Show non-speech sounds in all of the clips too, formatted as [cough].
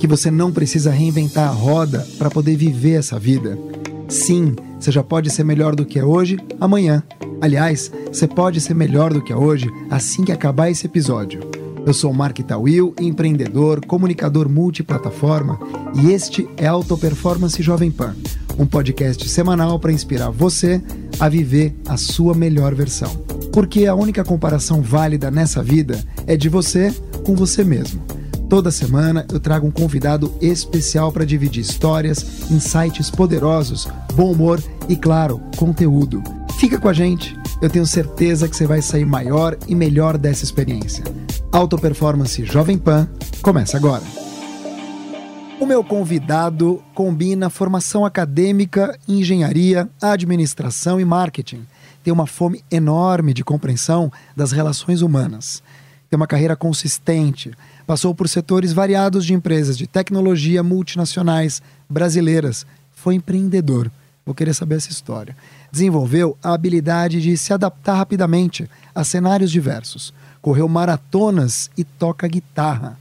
Que você não precisa reinventar a roda para poder viver essa vida. Sim, você já pode ser melhor do que é hoje, amanhã. Aliás, você pode ser melhor do que é hoje assim que acabar esse episódio. Eu sou Mark Tawil, empreendedor, comunicador multiplataforma e este é Auto Performance Jovem Pan, um podcast semanal para inspirar você a viver a sua melhor versão. Porque a única comparação válida nessa vida é de você com você mesmo. Toda semana eu trago um convidado especial para dividir histórias, insights poderosos, bom humor e, claro, conteúdo. Fica com a gente, eu tenho certeza que você vai sair maior e melhor dessa experiência. Auto Performance Jovem Pan começa agora. O meu convidado combina formação acadêmica, engenharia, administração e marketing. Tem uma fome enorme de compreensão das relações humanas. Tem uma carreira consistente Passou por setores variados de empresas de tecnologia multinacionais brasileiras. Foi empreendedor. Vou querer saber essa história. Desenvolveu a habilidade de se adaptar rapidamente a cenários diversos. Correu maratonas e toca guitarra.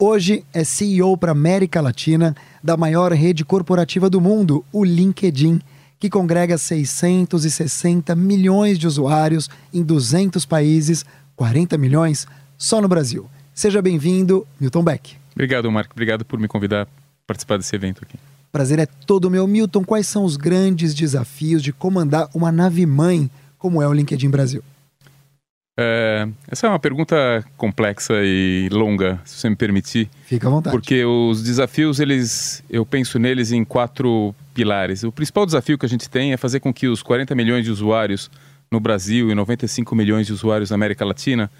Hoje é CEO para América Latina da maior rede corporativa do mundo, o LinkedIn, que congrega 660 milhões de usuários em 200 países, 40 milhões só no Brasil. Seja bem-vindo, Milton Beck. Obrigado, Marco. Obrigado por me convidar a participar desse evento aqui. Prazer é todo meu. Milton, quais são os grandes desafios de comandar uma nave-mãe como é o LinkedIn Brasil? É, essa é uma pergunta complexa e longa, se você me permitir. Fica à vontade. Porque os desafios, eles, eu penso neles em quatro pilares. O principal desafio que a gente tem é fazer com que os 40 milhões de usuários no Brasil e 95 milhões de usuários na América Latina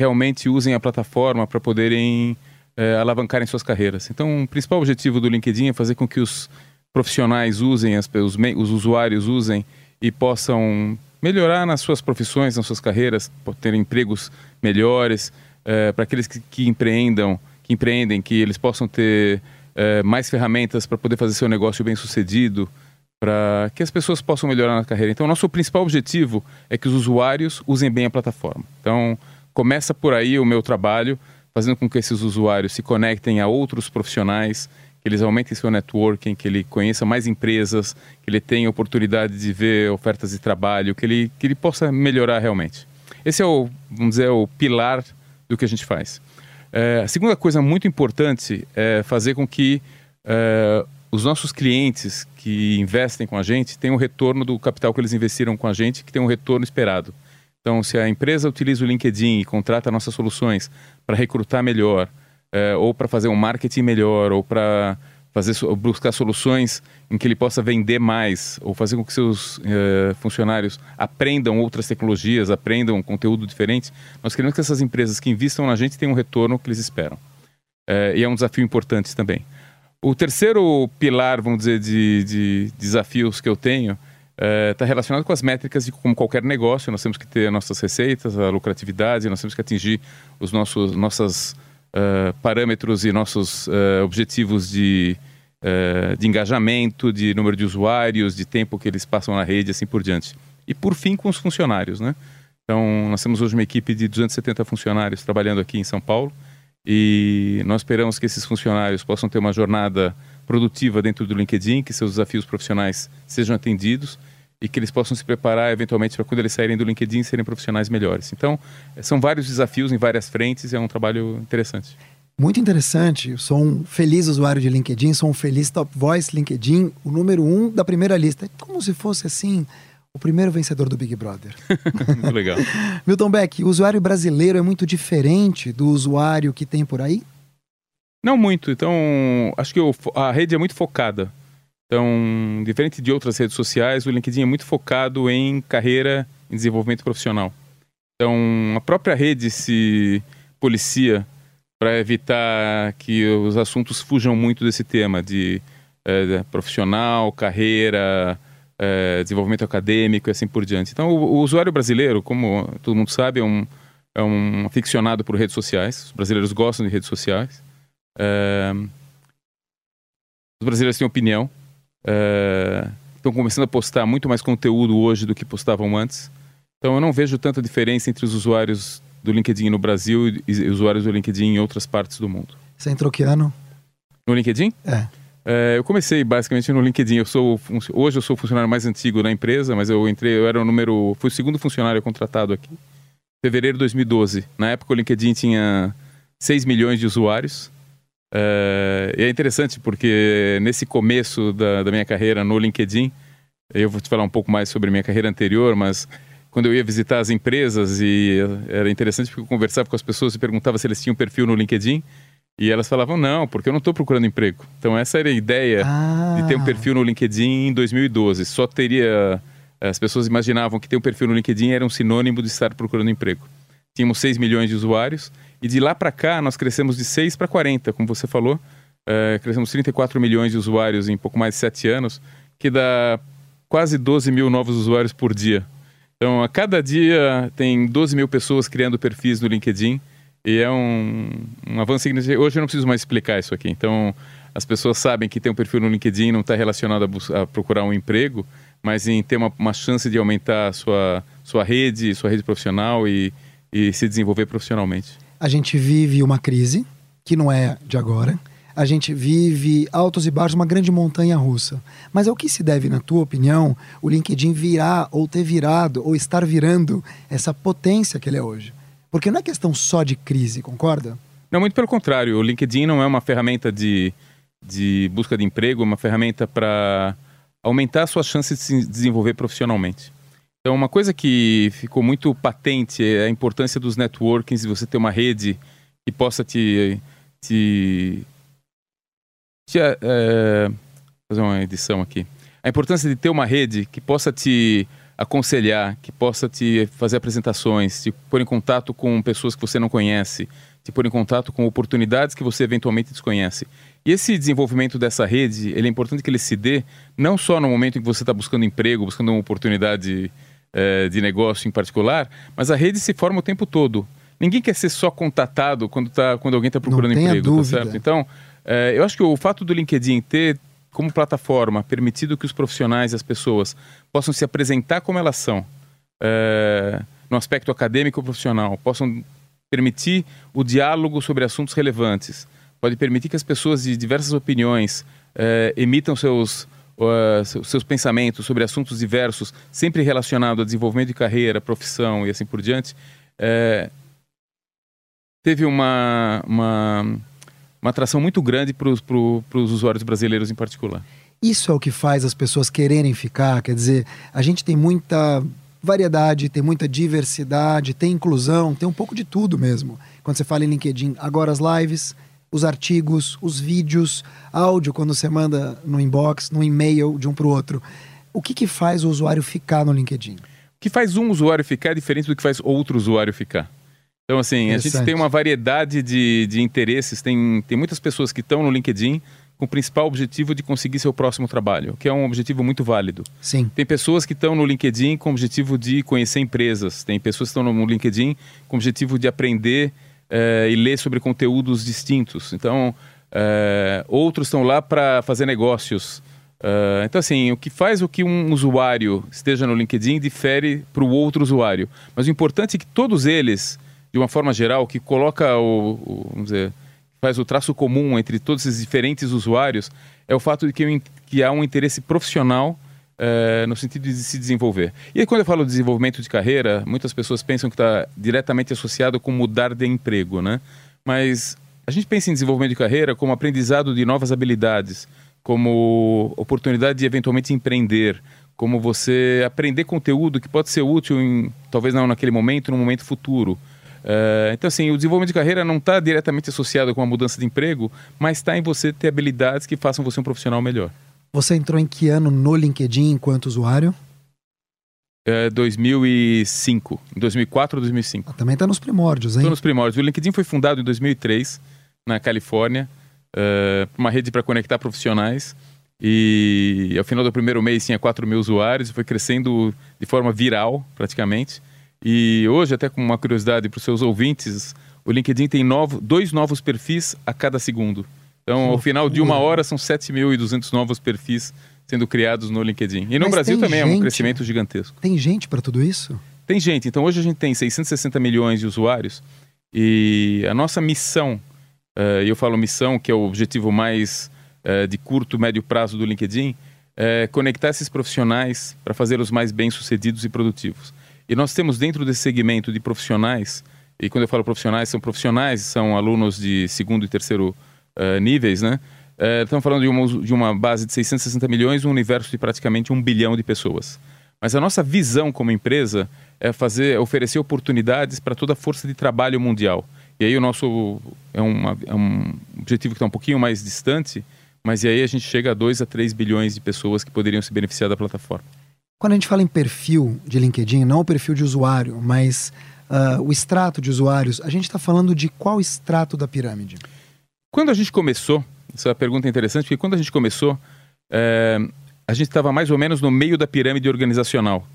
realmente usem a plataforma para poderem é, alavancarem suas carreiras. Então, o principal objetivo do LinkedIn é fazer com que os profissionais usem, as, os, os usuários usem e possam melhorar nas suas profissões, nas suas carreiras, ter empregos melhores, é, para aqueles que, que, empreendam, que empreendem, que eles possam ter é, mais ferramentas para poder fazer seu negócio bem sucedido, para que as pessoas possam melhorar na carreira. Então, nosso principal objetivo é que os usuários usem bem a plataforma. Então, começa por aí o meu trabalho, fazendo com que esses usuários se conectem a outros profissionais, que eles aumentem seu networking, que ele conheça mais empresas, que ele tenha oportunidade de ver ofertas de trabalho, que ele, que ele possa melhorar realmente. Esse é o, vamos dizer, o pilar do que a gente faz. É, a segunda coisa muito importante é fazer com que é, os nossos clientes que investem com a gente tenham o retorno do capital que eles investiram com a gente, que tenham um retorno esperado. Então, se a empresa utiliza o LinkedIn e contrata nossas soluções para recrutar melhor, é, ou para fazer um marketing melhor, ou para fazer buscar soluções em que ele possa vender mais, ou fazer com que seus é, funcionários aprendam outras tecnologias, aprendam conteúdo diferente, nós queremos que essas empresas que investam na gente tenham um retorno que eles esperam. É, e é um desafio importante também. O terceiro pilar, vamos dizer, de, de desafios que eu tenho está eh, relacionado com as métricas de como qualquer negócio. Nós temos que ter nossas receitas, a lucratividade, nós temos que atingir os nossos nossos uh, parâmetros e nossos uh, objetivos de, de engajamento, de número de usuários, de tempo que eles passam na rede, assim por diante. E por fim, com os funcionários, né? Então, nós temos hoje uma equipe de 270 funcionários trabalhando aqui em São Paulo e nós esperamos que esses funcionários possam ter uma jornada produtiva dentro do LinkedIn, que seus desafios profissionais sejam atendidos e que eles possam se preparar eventualmente para quando eles saírem do LinkedIn serem profissionais melhores. Então, são vários desafios em várias frentes e é um trabalho interessante. Muito interessante. Eu sou um feliz usuário de LinkedIn, sou um feliz top voice LinkedIn, o número um da primeira lista. É como se fosse assim o primeiro vencedor do Big Brother. [laughs] muito legal. [laughs] Milton Beck, o usuário brasileiro é muito diferente do usuário que tem por aí? Não muito. Então, acho que a rede é muito focada. Então, diferente de outras redes sociais, o LinkedIn é muito focado em carreira e desenvolvimento profissional. Então, a própria rede se policia para evitar que os assuntos fujam muito desse tema de, é, profissional, carreira, é, desenvolvimento acadêmico e assim por diante. Então, o, o, usuário brasileiro, como todo mundo sabe, é um, é um aficionado por redes sociais. Os brasileiros gostam de redes sociais. É, os brasileiros têm opinião. Estão começando a postar muito mais conteúdo hoje do que postavam antes. Então, eu não vejo tanta diferença entre os usuários do LinkedIn no Brasil e usuários do LinkedIn em outras partes do mundo. Você entrou que ano? No LinkedIn? É. é eu comecei basicamente no LinkedIn. Eu sou hoje eu sou o funcionário mais antigo da empresa, mas eu entrei, eu era o número, fui o segundo funcionário contratado aqui. Fevereiro de 2012. Na época o LinkedIn tinha 6 milhões de usuários. É, e é interessante porque nesse começo da, da minha carreira no LinkedIn, eu vou te falar um pouco mais sobre minha carreira anterior, mas quando eu ia visitar as empresas e era interessante porque eu conversava com as pessoas e perguntava se eles tinham perfil no LinkedIn e elas falavam não, porque eu não estou procurando emprego. Então essa era a ideia ah. de ter um perfil no LinkedIn em 2012. Só teria as pessoas imaginavam que ter um perfil no LinkedIn era um sinônimo de estar procurando emprego. Tínhamos 6 milhões de usuários e de lá para cá nós crescemos de 6 para 40, como você falou. É, crescemos 34 milhões de usuários em pouco mais de 7 anos, que dá quase 12 mil novos usuários por dia então, a cada dia tem 12 mil pessoas criando perfis no LinkedIn e é um, um avanço significativo. Hoje eu não preciso mais explicar isso aqui. Então, as pessoas sabem que ter um perfil no LinkedIn não está relacionado a, a, procurar um emprego, mas em ter uma, uma chance de aumentar a sua, sua rede, sua rede profissional e, e se desenvolver profissionalmente. A gente vive uma crise que não é de agora a gente vive altos e baixos, uma grande montanha russa. Mas ao que se deve, na tua opinião, o LinkedIn virar ou ter virado ou estar virando essa potência que ele é hoje? Porque não é questão só de crise, concorda? Não, muito pelo contrário. O LinkedIn não é uma ferramenta de, de busca de emprego, é uma ferramenta para aumentar suas chances de se desenvolver profissionalmente. Então, uma coisa que ficou muito patente é a importância dos networkings, você ter uma rede que possa te, te Tia, é, fazer uma edição aqui. A importância de ter uma rede que possa te aconselhar, que possa te fazer apresentações, te pôr em contato com pessoas que você não conhece, te pôr em contato com oportunidades que você eventualmente desconhece. E esse desenvolvimento dessa rede, ele é importante que ele se dê não só no momento em que você está buscando emprego, buscando uma oportunidade é, de negócio em particular, mas a rede se forma o tempo todo. Ninguém quer ser só contatado quando, tá, quando alguém está procurando emprego, tá certo? Então, é, eu acho que o fato do LinkedIn ter como plataforma permitido que os profissionais e as pessoas possam se apresentar como elas são, é, no aspecto acadêmico profissional, possam permitir o diálogo sobre assuntos relevantes, pode permitir que as pessoas de diversas opiniões é, emitam seus, uh, seus pensamentos sobre assuntos diversos, sempre relacionados a desenvolvimento de carreira, profissão e assim por diante, é, teve uma, uma uma atração muito grande para os usuários brasileiros em particular. Isso é o que faz as pessoas quererem ficar, quer dizer, a gente tem muita variedade, tem muita diversidade, tem inclusão, tem um pouco de tudo mesmo. Quando você fala em LinkedIn, agora as lives, os artigos, os vídeos, áudio quando você manda no inbox, no e-mail de um para o outro. O que, que faz o usuário ficar no LinkedIn? O que faz um usuário ficar é diferente do que faz outro usuário ficar. Então, assim, a gente tem uma variedade de, de interesses. Tem, tem muitas pessoas que estão no LinkedIn com o principal objetivo de conseguir seu próximo trabalho, que é um objetivo muito válido. Sim. Tem pessoas que estão no LinkedIn com o objetivo de conhecer empresas. Tem pessoas que estão no LinkedIn com o objetivo de aprender eh, e ler sobre conteúdos distintos. Então, eh, outros estão lá para fazer negócios. Uh, então, assim, o que faz o que um usuário esteja no LinkedIn difere para o outro usuário. Mas o importante é que todos eles de uma forma geral, que coloca o, o vamos dizer, faz o traço comum entre todos esses diferentes usuários, é o fato de que, que há um interesse profissional é, no sentido de se desenvolver. E aí, quando eu falo de desenvolvimento de carreira, muitas pessoas pensam que está diretamente associado com mudar de emprego, né? Mas a gente pensa em desenvolvimento de carreira como aprendizado de novas habilidades, como oportunidade de eventualmente empreender, como você aprender conteúdo que pode ser útil, em, talvez não naquele momento, no momento futuro. Uh, então, assim, o desenvolvimento de carreira não está diretamente associado com a mudança de emprego, mas está em você ter habilidades que façam você um profissional melhor. Você entrou em que ano no LinkedIn enquanto usuário? É, 2005, 2004 ou 2005. Também está nos primórdios, hein? Estou nos primórdios. O LinkedIn foi fundado em 2003, na Califórnia, uh, uma rede para conectar profissionais. E ao final do primeiro mês tinha 4 mil usuários, foi crescendo de forma viral, praticamente. E hoje, até com uma curiosidade para os seus ouvintes, o LinkedIn tem novo, dois novos perfis a cada segundo. Então, ao final de uma hora, são 7.200 novos perfis sendo criados no LinkedIn. E no Mas Brasil também é um gente- crescimento gigantesco. Tem gente para tudo isso? Tem gente, então hoje a gente tem 660 milhões de usuários e a nossa missão, eh, e eu falo missão, que é o objetivo mais eh, de curto, médio prazo do LinkedIn, é conectar esses profissionais para fazê-los mais bem-sucedidos e produtivos. E nós temos dentro desse segmento de profissionais, e quando eu falo profissionais, são profissionais, são alunos de segundo e terceiro eh, níveis, né? Eh, estamos falando de uma, de uma base de 660 milhões, um universo de praticamente um bilhão de pessoas. Mas a nossa visão como empresa é fazer, é oferecer oportunidades para toda a força de trabalho mundial. E aí o nosso é, uma- é um objetivo que está um pouquinho mais distante, mas e aí a gente chega a 2 a 3 bilhões de pessoas que poderiam se beneficiar da plataforma. Quando a gente fala em perfil de LinkedIn, não o perfil de usuário, mas ah, o extrato de usuários, a gente está falando de qual extrato da pirâmide? Quando a gente começou, essa pergunta é interessante, porque quando a gente começou, eh, a gente estava mais ou menos no meio da pirâmide organizacional.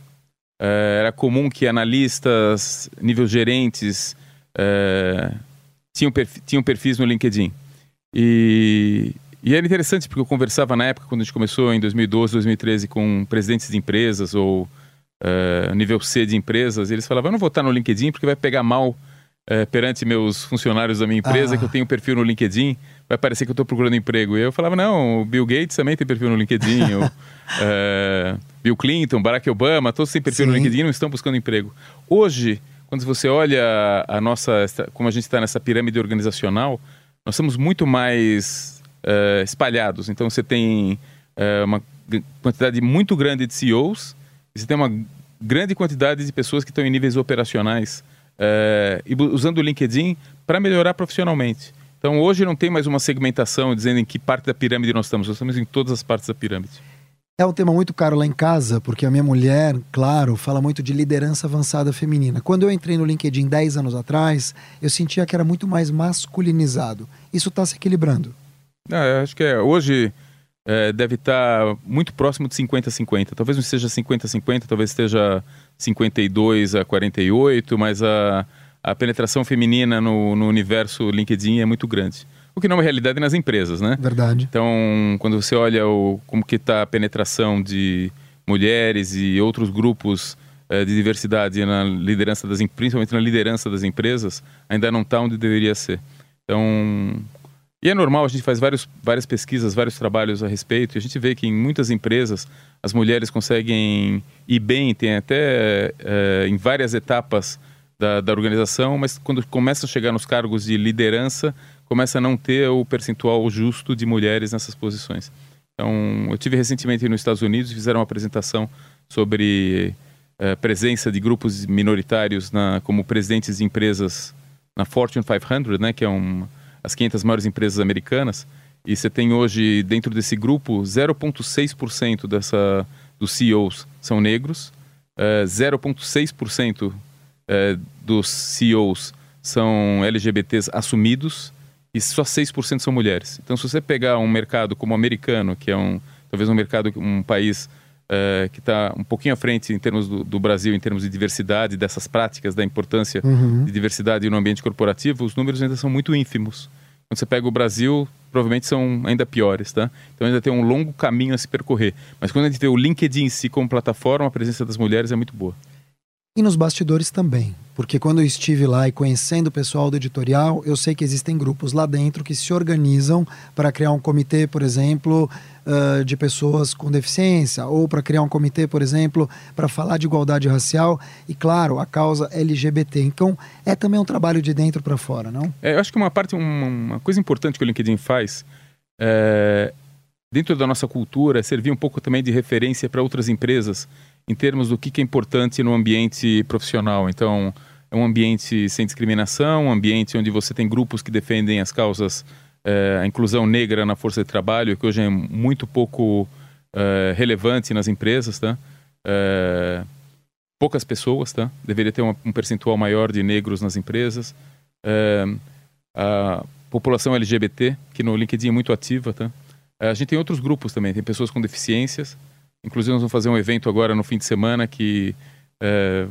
Eh, era comum que analistas, nível gerentes, eh, tinham, perfi- tinham perfis no LinkedIn. E, e era interessante porque eu conversava na época, quando a gente começou em 2012, 2013, com presidentes de empresas ou nível C de empresas, e eles falavam: eu não vou estar no LinkedIn porque vai pegar mal eh, perante meus funcionários da minha empresa Ah. que eu tenho perfil no LinkedIn, vai parecer que eu estou procurando emprego. E eu falava: não, o Bill Gates também tem perfil no LinkedIn, o eh, [laughs] Bill Clinton, Barack Obama, todos têm perfil no Sim. LinkedIn e não estão buscando emprego. Hoje, quando você olha a nossa, como a gente está nessa pirâmide organizacional, nós estamos muito mais eh, espalhados. Então você tem eh, uma quantidade muito grande de CEOs, e você tem uma grande quantidade de pessoas que estão em níveis operacionais eh, e usando o LinkedIn para melhorar profissionalmente. Então hoje não tem mais uma segmentação dizendo em que parte da pirâmide nós estamos, nós estamos em todas as partes da pirâmide. É um tema muito caro lá em casa, porque a minha mulher, claro, fala muito de liderança avançada feminina. Quando eu entrei no LinkedIn 10 anos atrás, eu sentia que era muito mais masculinizado. Isso está se equilibrando. Ah, acho que é, hoje é, deve estar muito próximo de 50-50. Talvez não seja 50-50, talvez esteja 52 a 48, mas a, a penetração feminina no, no universo LinkedIn é muito grande. O que não é uma realidade nas empresas, né? Verdade. Então, quando você olha o, como que está a penetração de mulheres e outros grupos eh, de diversidade na liderança das, principalmente na liderança das empresas, ainda não está onde deveria ser. Então, e é normal, a gente faz vários, várias pesquisas, vários trabalhos a respeito, e a gente vê que em muitas empresas as mulheres conseguem ir bem, tem até eh, em várias etapas da, da organização, mas quando começa a chegar nos cargos de liderança, começa a não ter o percentual justo de mulheres nessas posições. Então, eu tive recentemente nos Estados Unidos, fizeram uma apresentação sobre eh, presença de grupos minoritários na, como presidentes de empresas na Fortune 500, né, que é um, as 500 maiores empresas americanas, e você tem hoje dentro desse grupo 0,6% dessa dos CEOs são negros, eh, 0,6% eh, dos CEOs são LGBTs assumidos e só 6% são mulheres. Então, se você pegar um mercado como o americano, que é um talvez um mercado, um país eh, que está um pouquinho à frente em termos do, do Brasil, em termos de diversidade, dessas práticas, da importância Uhum. de diversidade no ambiente corporativo, os números ainda são muito ínfimos. Quando você pega o Brasil, provavelmente são ainda piores, tá? Então ainda tem um longo caminho a se percorrer. Mas quando a gente vê o LinkedIn em si como plataforma, a presença das mulheres é muito boa. E nos bastidores também. Porque quando eu estive lá e conhecendo o pessoal do editorial, eu sei que existem grupos lá dentro que se organizam para criar um comitê, por exemplo, ah, de pessoas com deficiência, ou para criar um comitê, por exemplo, para falar de igualdade racial e, claro, a causa LGBT. Então, é também um trabalho de dentro para fora, não? É, eu acho que uma parte, uma, uma coisa importante que o LinkedIn faz, é, dentro da nossa cultura, é servir um pouco também de referência para outras empresas em termos do que, é importante no ambiente profissional. Então, é um ambiente sem discriminação, um ambiente onde você tem grupos que defendem as causas, é, a inclusão negra na força de trabalho, que hoje é muito pouco é, relevante nas empresas, tá? É, poucas pessoas, tá? Deveria ter uma, um percentual maior de negros nas empresas. A população LGBT, que no LinkedIn é muito ativa, tá? A gente tem outros grupos também, tem pessoas com deficiências. Inclusive, nós vamos fazer um evento agora no fim de semana que é,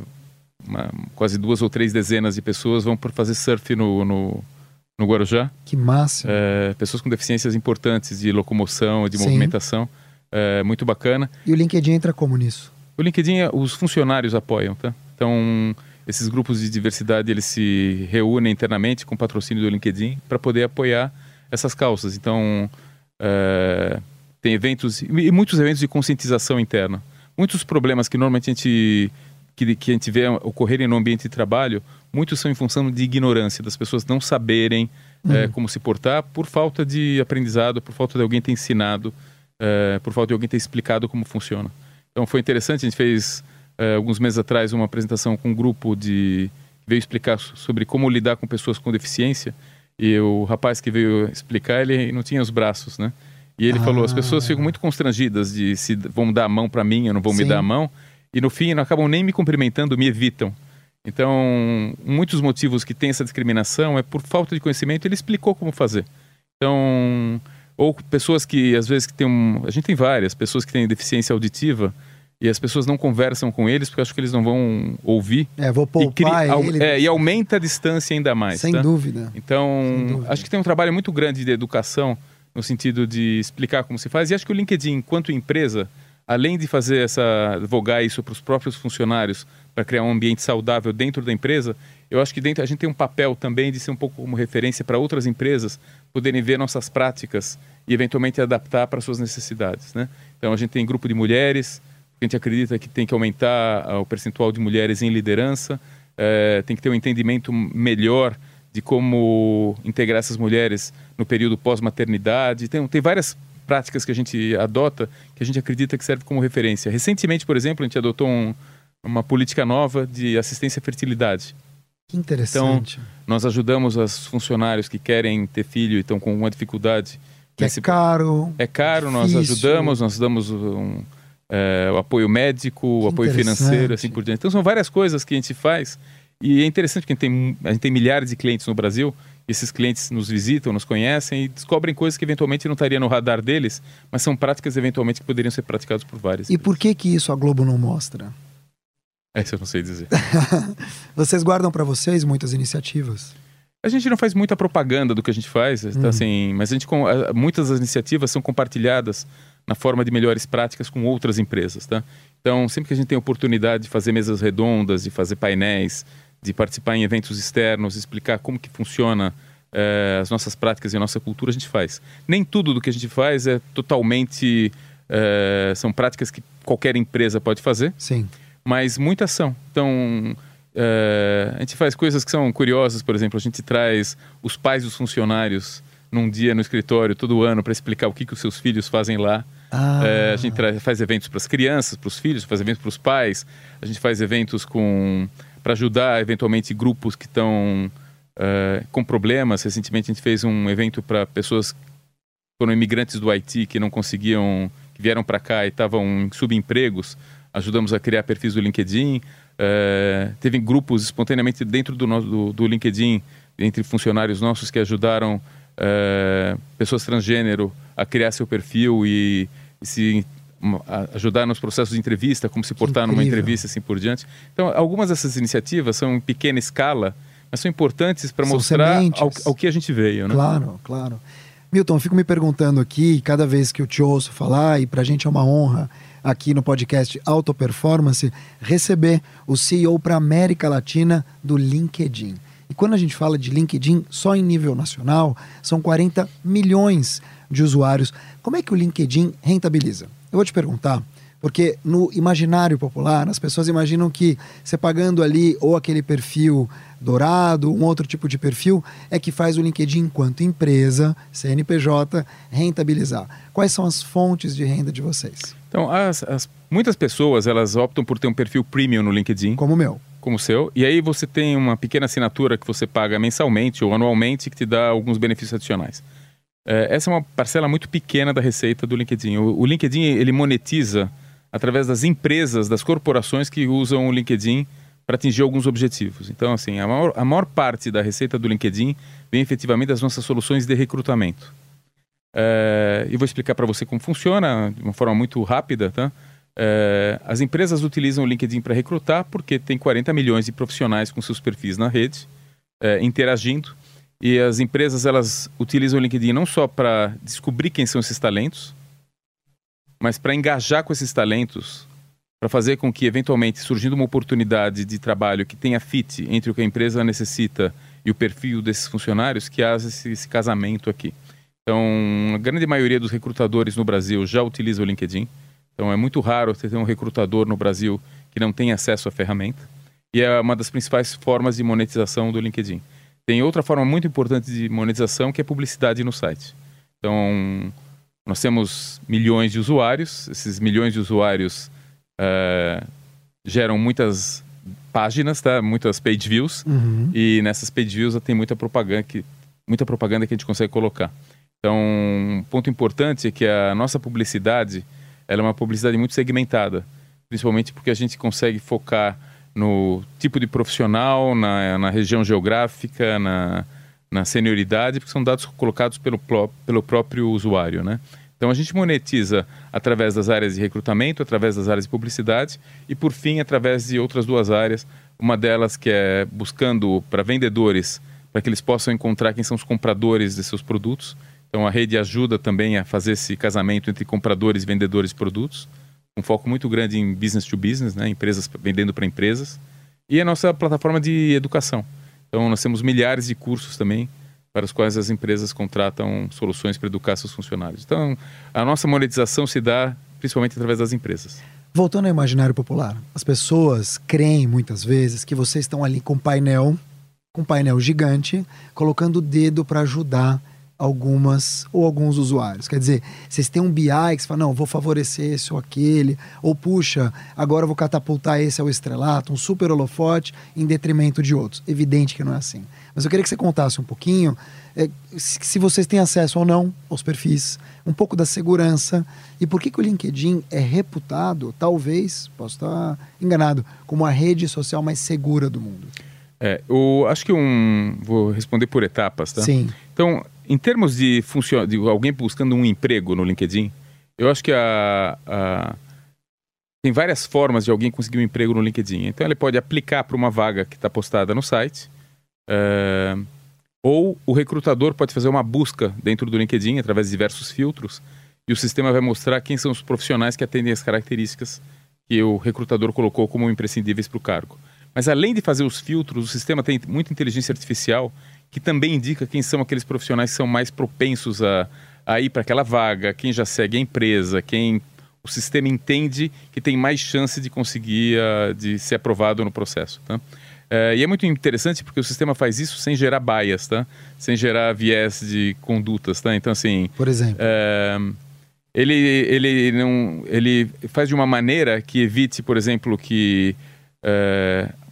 uma, quase duas ou três dezenas de pessoas vão por fazer surf no, no, no Guarujá. Que massa. É, pessoas com deficiências importantes de locomoção, de Sim. movimentação. É, muito bacana. E o LinkedIn entra como nisso? O LinkedIn, os funcionários apoiam, tá? Então, esses grupos de diversidade, eles se reúnem internamente com patrocínio do LinkedIn para poder apoiar essas causas. Então, é, tem eventos, e muitos eventos de conscientização interna. Muitos problemas que normalmente a gente, que, que a gente vê ocorrerem no ambiente de trabalho, muitos são em função de ignorância, das pessoas não saberem uhum. é, como se portar por falta de aprendizado, por falta de alguém ter ensinado, é, por falta de alguém ter explicado como funciona. Então foi interessante, a gente fez é, alguns meses atrás uma apresentação com um grupo de veio explicar sobre como lidar com pessoas com deficiência e o rapaz que veio explicar ele não tinha os braços, né? E ele ah. falou: as pessoas ficam muito constrangidas de se vão dar a mão para mim ou não vão Sim. me dar a mão e no fim não acabam nem me cumprimentando, me evitam. Então, muitos motivos que tem essa discriminação é por falta de conhecimento. Ele explicou como fazer. Então, ou pessoas que às vezes que tem um, a gente tem várias pessoas que têm deficiência auditiva e as pessoas não conversam com eles porque acham que eles não vão ouvir. É, vou poupar e, ele, é, e aumenta a distância ainda mais. Sem tá? dúvida. Então, Sem dúvida. acho que tem um trabalho muito grande de educação no sentido de explicar como se faz. E acho que o LinkedIn, enquanto empresa, além de fazer essa vogar isso para os próprios funcionários para criar um ambiente saudável dentro da empresa, eu acho que dentro a gente tem um papel também de ser um pouco como referência para outras empresas poderem ver nossas práticas e eventualmente adaptar para suas necessidades, né? Então a gente tem grupo de mulheres, a gente acredita que tem que aumentar ah, o percentual de mulheres em liderança, é, tem que ter um entendimento melhor de como integrar essas mulheres no período pós-maternidade. Tem, tem várias práticas que a gente adota que a gente acredita que serve como referência. Recentemente, por exemplo, a gente adotou um, uma política nova de assistência à fertilidade. Que interessante. Então, nós ajudamos os funcionários que querem ter filho e estão com uma dificuldade. Que é caro. É caro, nós ajudamos, nós damos um, é, o apoio médico, o apoio financeiro, assim por diante. Então são várias coisas que a gente faz e é interessante porque a gente tem, a gente tem milhares de clientes no Brasil esses clientes nos visitam, nos conhecem e descobrem coisas que eventualmente não estariam no radar deles, mas são práticas eventualmente que poderiam ser praticadas por vários. E por que que isso a Globo não mostra? Essa eu não sei dizer. [laughs] vocês guardam para vocês muitas iniciativas? A gente não faz muita propaganda do que a gente faz, tá, uhum. assim, mas a gente, muitas das iniciativas são compartilhadas na forma de melhores práticas com outras empresas, tá? Então, sempre que a gente tem oportunidade de fazer mesas redondas, de fazer painéis, de participar em eventos externos, explicar como que funciona eh, as nossas práticas e a nossa cultura, a gente faz. Nem tudo do que a gente faz é totalmente... Eh, são práticas que qualquer empresa pode fazer. Sim. Mas muitas são. Então, eh, a gente faz coisas que são curiosas, por exemplo, a gente traz os pais dos funcionários num dia no escritório todo ano para explicar o que, que os seus filhos fazem lá. Ah. É, a gente faz eventos para as crianças, para os filhos, faz eventos para os pais. A gente faz eventos com para ajudar eventualmente grupos que estão uh, com problemas. Recentemente a gente fez um evento para pessoas que foram imigrantes do Haiti que não conseguiam, que vieram para cá e estavam em subempregos. Ajudamos a criar perfis do LinkedIn. Uh, teve grupos espontaneamente dentro do, do, do LinkedIn entre funcionários nossos que ajudaram uh, pessoas transgênero a criar seu perfil e, e se ajudar nos processos de entrevista, como se portar numa entrevista, assim por diante. Então, algumas dessas iniciativas são em pequena escala, mas são importantes para mostrar ao, ao, que a gente veio, né? Claro, claro. Milton, eu fico me perguntando aqui, cada vez que eu te ouço falar, e para a gente é uma honra aqui no podcast Auto Performance, receber o CEO para América Latina do LinkedIn. E quando a gente fala de LinkedIn só em nível nacional, são 40 milhões de usuários. Como é que o LinkedIn rentabiliza? Eu vou te perguntar, porque no imaginário popular, as pessoas imaginam que você pagando ali ou aquele perfil dourado, um outro tipo de perfil, é que faz o LinkedIn enquanto empresa, CNPJ, rentabilizar. Quais são as fontes de renda de vocês? Então, as, as, muitas pessoas elas optam por ter um perfil premium no LinkedIn. Como o meu como o seu, e aí você tem uma pequena assinatura que você paga mensalmente ou anualmente que te dá alguns benefícios adicionais. É, essa é uma parcela muito pequena da receita do LinkedIn. O, o LinkedIn ele monetiza através das empresas, das corporações que usam o LinkedIn para atingir alguns objetivos. Então, assim, a maior, a maior parte da receita do LinkedIn vem efetivamente das nossas soluções de recrutamento. É, e vou explicar para você como funciona de uma forma muito rápida, tá? É, as empresas utilizam o LinkedIn para recrutar porque tem 40 milhões de profissionais com seus perfis na rede, é, interagindo. E as empresas elas utilizam o LinkedIn não só para descobrir quem são esses talentos, mas para engajar com esses talentos, para fazer com que, eventualmente, surgindo uma oportunidade de trabalho que tenha fit entre o que a empresa necessita e o perfil desses funcionários, que haja esse, esse casamento aqui. Então, a grande maioria dos recrutadores no Brasil já utiliza o LinkedIn. Então, é muito raro você ter um recrutador no Brasil que não tem acesso à ferramenta. E é uma das principais formas de monetização do LinkedIn. Tem outra forma muito importante de monetização que é publicidade no site. Então, nós temos milhões de usuários, esses milhões de usuários uh, geram muitas páginas, tá? muitas page views, uhum. e nessas page views tem muita propaganda que, muita propaganda que a gente consegue colocar. Então, um ponto importante é que a nossa publicidade ela é uma publicidade muito segmentada, principalmente porque a gente consegue focar no tipo de profissional, na, na região geográfica, na, na senioridade, porque são dados colocados pelo, pelo próprio usuário, né? Então a gente monetiza através das áreas de recrutamento, através das áreas de publicidade e por fim através de outras duas áreas, uma delas que é buscando para vendedores, para que eles possam encontrar quem são os compradores de seus produtos. Então a rede ajuda também a fazer esse casamento entre compradores e vendedores de produtos um foco muito grande em business to business, né? empresas vendendo para empresas, e a nossa plataforma de educação. Então, nós temos milhares de cursos também para os quais as empresas contratam soluções para educar seus funcionários. Então, a nossa monetização se dá principalmente através das empresas. Voltando ao imaginário popular, as pessoas creem muitas vezes que vocês estão ali com painel, com painel gigante, colocando o dedo para ajudar algumas ou alguns usuários. Quer dizer, vocês têm um BI que você fala, não, vou favorecer esse ou aquele, ou puxa, agora vou catapultar esse ao estrelato, um super holofote em detrimento de outros. Evidente que não é assim. Mas eu queria que você contasse um pouquinho é, se, se, vocês têm acesso ou não aos perfis, um pouco da segurança e por que, que o LinkedIn é reputado, talvez, posso estar enganado, como a rede social mais segura do mundo. É, eu acho que um. Vou responder por etapas, tá? Sim. Então, em termos de, de alguém buscando um emprego no LinkedIn, eu acho que a, a... tem várias formas de alguém conseguir um emprego no LinkedIn. Então, ele pode aplicar para uma vaga que está postada no site, uh... ou o recrutador pode fazer uma busca dentro do LinkedIn através de diversos filtros, e o sistema vai mostrar quem são os profissionais que atendem as características que o recrutador colocou como imprescindíveis para o cargo. Mas além de fazer os filtros, o sistema tem muita inteligência artificial que também indica quem são aqueles profissionais que são mais propensos a, a ir para aquela vaga, quem já segue a empresa, quem o sistema entende que tem mais chance de conseguir uh, de ser aprovado no processo. Tá? Uh, e é muito interessante porque o sistema faz isso sem gerar bias, tá? sem gerar viés de condutas. Tá? Então, assim. Por exemplo. Uh, ele, ele, não, ele faz de uma maneira que evite, por exemplo, que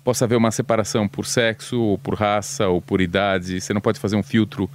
possa haver uma separação por sexo, ou por raça, ou por idade. Você não pode fazer um filtro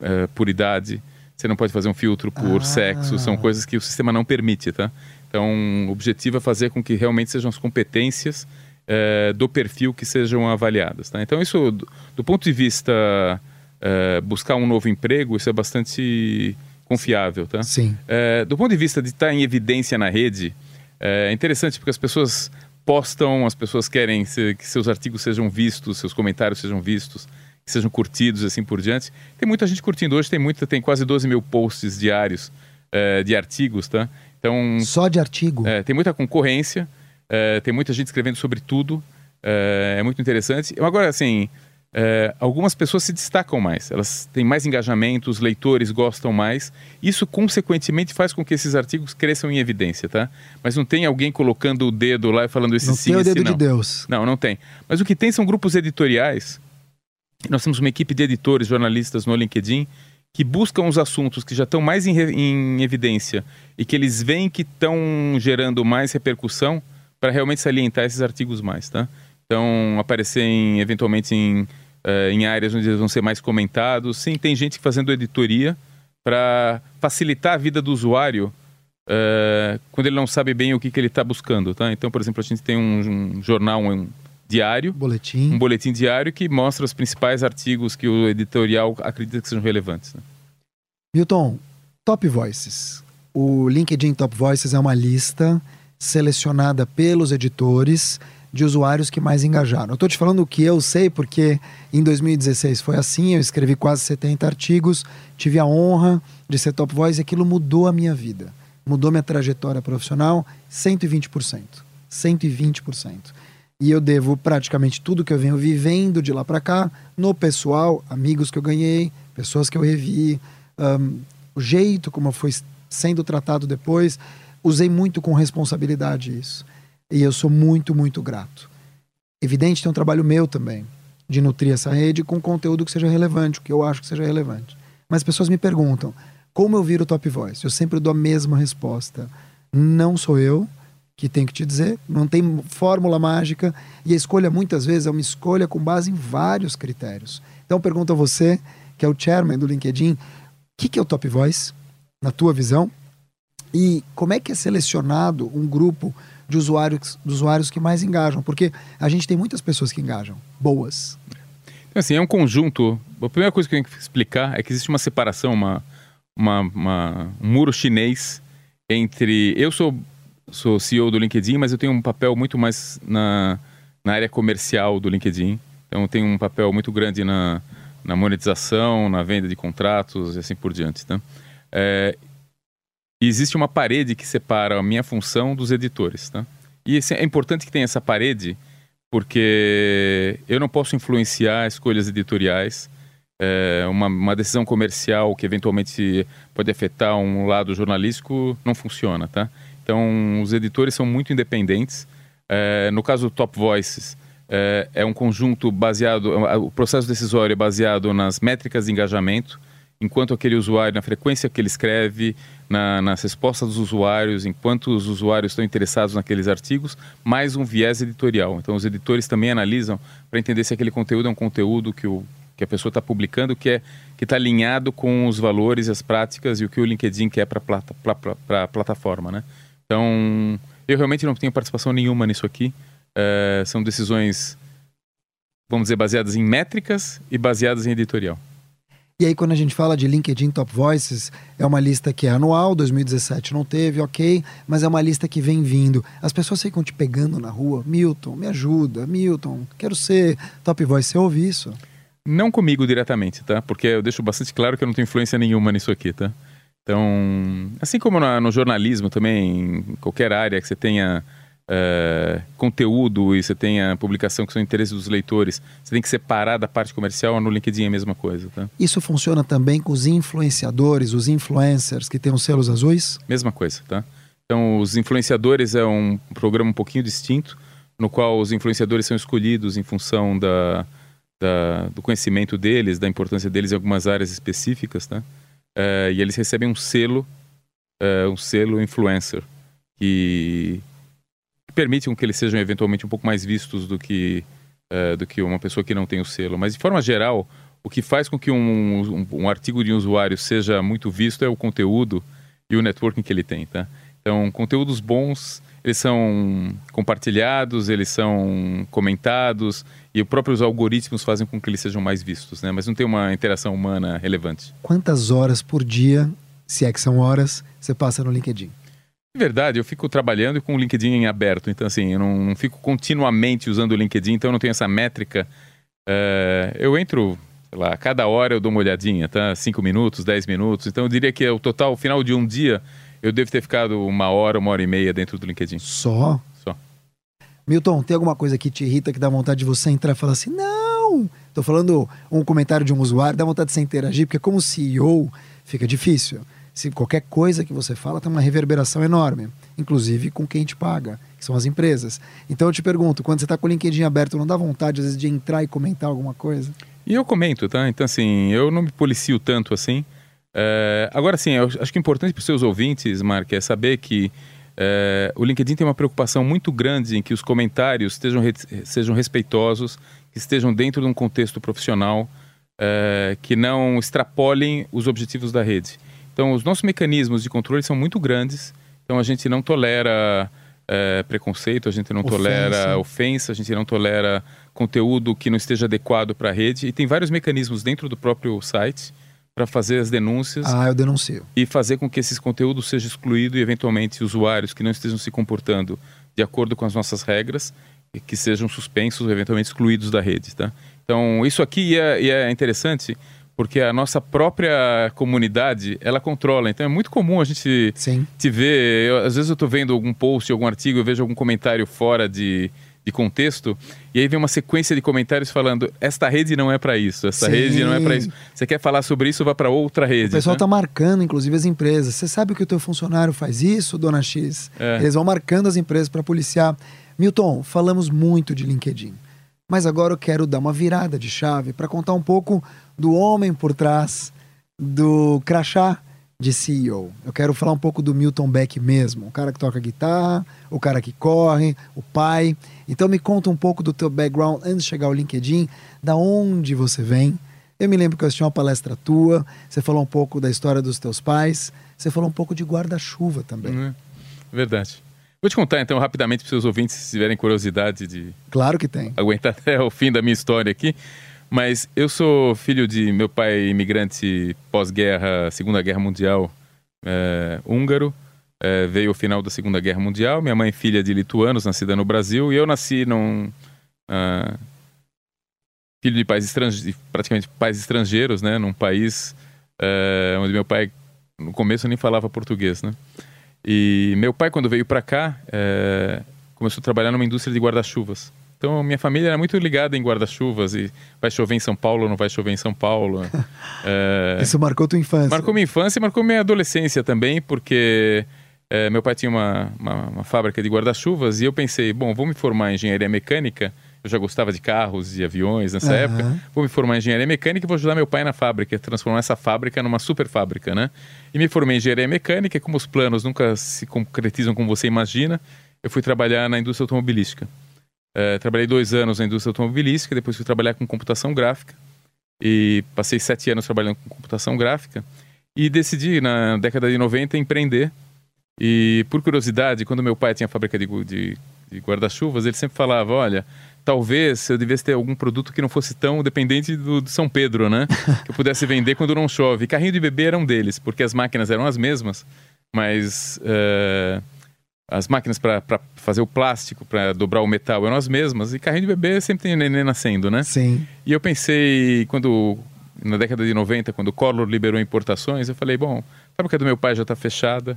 uh, por idade. Você não pode fazer um filtro por ah. sexo. São coisas que o sistema não permite, tá? Então, o objetivo é fazer com que realmente sejam as competências uh, do perfil que sejam avaliadas, tá? Então, isso, do, do ponto de vista uh, buscar um novo emprego, isso é bastante confiável, tá? Sim. do ponto de vista de estar em evidência na rede, é interessante porque as pessoas postam, as pessoas querem que seus artigos sejam vistos, seus comentários sejam vistos, que sejam curtidos assim por diante. Tem muita gente curtindo hoje, tem muita, tem quase 12 mil posts diários é, de artigos, tá? Então só de artigo. É, tem muita concorrência, é, tem muita gente escrevendo sobre tudo, é, muito interessante. Agora assim, é, algumas pessoas se destacam mais, elas têm mais engajamento, os leitores gostam mais. Isso, consequentemente, faz com que esses artigos cresçam em evidência, tá? Mas não tem alguém colocando o dedo lá e falando esse não sim, tem o dedo não. de Deus. Não, não tem. Mas o que tem são grupos editoriais. Nós temos uma equipe de editores, jornalistas no LinkedIn que buscam os assuntos que já estão mais em, em evidência e que eles veem que estão gerando mais repercussão para realmente salientar esses artigos mais, tá? Então, aparecer em, eventualmente em uh, em áreas onde eles vão ser mais comentados. Sim, tem gente fazendo editoria para facilitar a vida do usuário uh, quando ele não sabe bem o que, que ele está buscando, tá? Então, por exemplo, a gente tem um, um jornal um diário, boletim. um boletim diário que mostra os principais artigos que o editorial acredita que sejam relevantes. Né? Milton, Top Voices. O LinkedIn Top Voices é uma lista selecionada pelos editores de usuários que mais engajaram. Eu estou te falando o que eu sei porque em 2016 foi assim, eu escrevi quase 70 artigos, tive a honra de ser top voice e aquilo mudou a minha vida. Mudou minha trajetória profissional 120%. 120%. E eu devo praticamente tudo que eu venho vivendo de lá para cá no pessoal, amigos que eu ganhei, pessoas que eu revi, um, o jeito como eu fui sendo tratado depois. Usei muito com responsabilidade isso. E eu sou muito, muito grato. Evidente, tem um trabalho meu também, de nutrir essa rede com conteúdo que seja relevante, o que eu acho que seja relevante. Mas as pessoas me perguntam, como eu viro top voice? Eu sempre dou a mesma resposta. Não sou eu que tenho que te dizer, não tem fórmula mágica, e a escolha muitas vezes é uma escolha com base em vários critérios. Então pergunto a você, que é o chairman do LinkedIn, o que, que é o top voice, na tua visão? E como é que é selecionado um grupo de usuários, de usuários que mais engajam, porque a gente tem muitas pessoas que engajam, boas. Então, assim, é um conjunto. A primeira coisa que eu tenho que explicar é que existe uma separação, uma, uma, uma um muro chinês entre. Eu sou, sou CEO do LinkedIn, mas eu tenho um papel muito mais na, na área comercial do LinkedIn. Então, eu tenho um papel muito grande na, na monetização, na venda de contratos e assim por diante. Tá? É, e existe uma parede que separa a minha função dos editores, tá? E é importante que tenha essa parede, porque eu não posso influenciar escolhas editoriais. É, uma, uma, decisão comercial que eventualmente pode afetar um lado jornalístico não funciona, tá? Então, os editores são muito independentes. É, no caso do Top Voices, é, é um conjunto baseado, o processo decisório é baseado nas métricas de engajamento, enquanto aquele usuário, na frequência que ele escreve, na, nas respostas dos usuários, enquanto os usuários estão interessados naqueles artigos, mais um viés editorial. Então, os editores também analisam para entender se aquele conteúdo é um conteúdo que, o, que a pessoa está publicando, que é está alinhado com os valores, as práticas e o que o LinkedIn quer para plata, a plataforma, né? Então, eu realmente não tenho participação nenhuma nisso aqui. É, são decisões, vamos dizer, baseadas em métricas e baseadas em editorial. E aí, quando a gente fala de LinkedIn Top Voices, é uma lista que é anual, 2017 não teve, ok, mas é uma lista que vem vindo. As pessoas ficam te pegando na rua, Milton, me ajuda, Milton, quero ser Top Voice. Você ouve isso? Não comigo diretamente, tá? Porque eu deixo bastante claro que eu não tenho influência nenhuma nisso aqui, tá? Então, assim como no, jornalismo também, em qualquer área que você tenha uh, conteúdo e você tem a publicação que são interesses dos leitores, você tem que separar da parte comercial, no LinkedIn é a mesma coisa. Tá? Isso funciona também com os influenciadores, os influencers que têm os selos azuis? Mesma coisa, tá? Então, os influenciadores é um programa um pouquinho distinto, no qual os influenciadores são escolhidos em função da, da, do conhecimento deles, da importância deles em algumas áreas específicas, tá? Uh, e eles recebem um selo, uh, um selo influencer, que permite que eles sejam eventualmente um pouco mais vistos do que, uh, do que uma pessoa que não tem o selo. Mas, de forma geral, o que faz com que um, um, um, artigo de um usuário seja muito visto é o conteúdo e o networking que ele tem, tá? Então, conteúdos bons, eles são compartilhados, eles são comentados e os próprios algoritmos fazem com que eles sejam mais vistos, né? Mas não tem uma interação humana relevante. Quantas horas por dia, se é que são horas, você passa no LinkedIn? De verdade, eu fico trabalhando com o LinkedIn aberto, então assim, eu não, não fico continuamente usando o LinkedIn, então eu não tenho essa métrica. Uh, eu entro, sei lá, cada hora eu dou uma olhadinha, tá? Cinco minutos, dez minutos. Então eu diria que o total, o final de um dia, eu devo ter ficado uma hora, uma hora e meia dentro do LinkedIn. Só? Só. Milton, tem alguma coisa que te irrita, que dá vontade de você entrar e falar assim, não! Tô falando um comentário de um usuário, dá vontade de você interagir, porque como CEO fica difícil se qualquer coisa que você fala tem uma reverberação enorme, inclusive com quem te paga, que são as empresas. Então eu te pergunto, quando você está com o LinkedIn aberto, não dá vontade às vezes de entrar e comentar alguma coisa? E eu comento, tá? Então assim, eu não me policio tanto assim. É, agora sim, acho que é importante para os seus ouvintes, Mark, é saber que é, o LinkedIn tem uma preocupação muito grande em que os comentários estejam, sejam respeitosos, que estejam dentro de um contexto profissional, é, que não extrapolem os objetivos da rede. Então, os nossos mecanismos de controle são muito grandes Então a gente não tolera é, preconceito, a gente não Ofensa. tolera ofensa, a gente não tolera conteúdo que não esteja adequado para a rede. E tem vários mecanismos dentro do próprio site para fazer as denúncias Ah, eu denuncio. e fazer com que esses conteúdos sejam excluídos e, eventualmente, usuários que não estejam se comportando de acordo com as nossas regras, e que sejam suspensos ou, eventualmente, excluídos da rede. Tá? Então, isso aqui é, é interessante porque a nossa própria comunidade, ela controla. Então, é muito comum a gente Sim. te ver... eu- às vezes eu estou vendo algum post, algum artigo, eu vejo algum comentário fora de, de contexto, e aí vem uma sequência de comentários falando esta rede não é para isso, esta Sim. rede não é para isso. Você quer falar sobre isso, vá para outra rede. O pessoal né? está marcando, inclusive, as empresas. Você sabe que o teu funcionário faz isso, dona X? É. Eles vão marcando as empresas para policiar. Milton, falamos muito de LinkedIn. Mas agora eu quero dar uma virada de chave para contar um pouco do homem por trás do crachá de CEO. Eu quero falar um pouco do Milton Beck mesmo, o cara que toca guitarra, o cara que corre, o pai. Então me conta um pouco do teu background antes de chegar ao LinkedIn, da onde você vem. Eu me lembro que eu assisti uma palestra tua, você falou um pouco da história dos teus pais, você falou um pouco de guarda-chuva também. É, Verdade. Vou te contar então rapidamente para os seus ouvintes, se tiverem curiosidade de Claro que tem. aguentar [laughs] até o fim da minha história aqui. Mas eu sou filho de meu pai imigrante pós-guerra, Segunda Guerra Mundial, é, húngaro. É, veio o final da Segunda Guerra Mundial. Minha mãe filha de lituanos, nascida no Brasil. E eu nasci num... ah, filho de pais estrangeiros, praticamente pais estrangeiros, né? Num país é, onde meu pai, no começo, nem falava português, né? E meu pai, quando veio para cá, é, começou a trabalhar numa indústria de guarda-chuvas. Então, minha família era muito ligada em guarda-chuvas e vai chover em São Paulo, não vai chover em São Paulo. [laughs] É, Isso marcou tua infância. marcou minha infância e marcou minha adolescência também, porque é, meu pai tinha uma, uma, uma fábrica de guarda-chuvas e eu pensei, bom, vou me formar em engenharia mecânica. Eu já gostava de carros e aviões nessa Aham. época. Vou me formar em engenharia mecânica e vou ajudar meu pai na fábrica, transformar essa fábrica numa super fábrica, né? E me formei em engenharia mecânica e como os planos nunca se concretizam como você imagina, eu fui trabalhar na indústria automobilística. Eh, trabalhei dois anos na indústria automobilística, depois fui trabalhar com computação gráfica e passei sete anos trabalhando com computação gráfica e decidi na década de 90 empreender e por curiosidade, quando meu pai tinha fábrica de, de- de guarda-chuvas, ele sempre falava, olha, talvez eu devesse ter algum produto que não fosse tão dependente do, do São Pedro, né? [laughs] que eu pudesse vender quando não chove. E carrinho de bebê era um deles, porque as máquinas eram as mesmas, mas eh, as máquinas para fazer o plástico, para dobrar o metal eram as mesmas, e carrinho de bebê sempre tem neném nascendo, né? Sim. E eu pensei, quando na década de 90, quando o Collor liberou importações, eu falei, bom, a fábrica do meu pai já está fechada,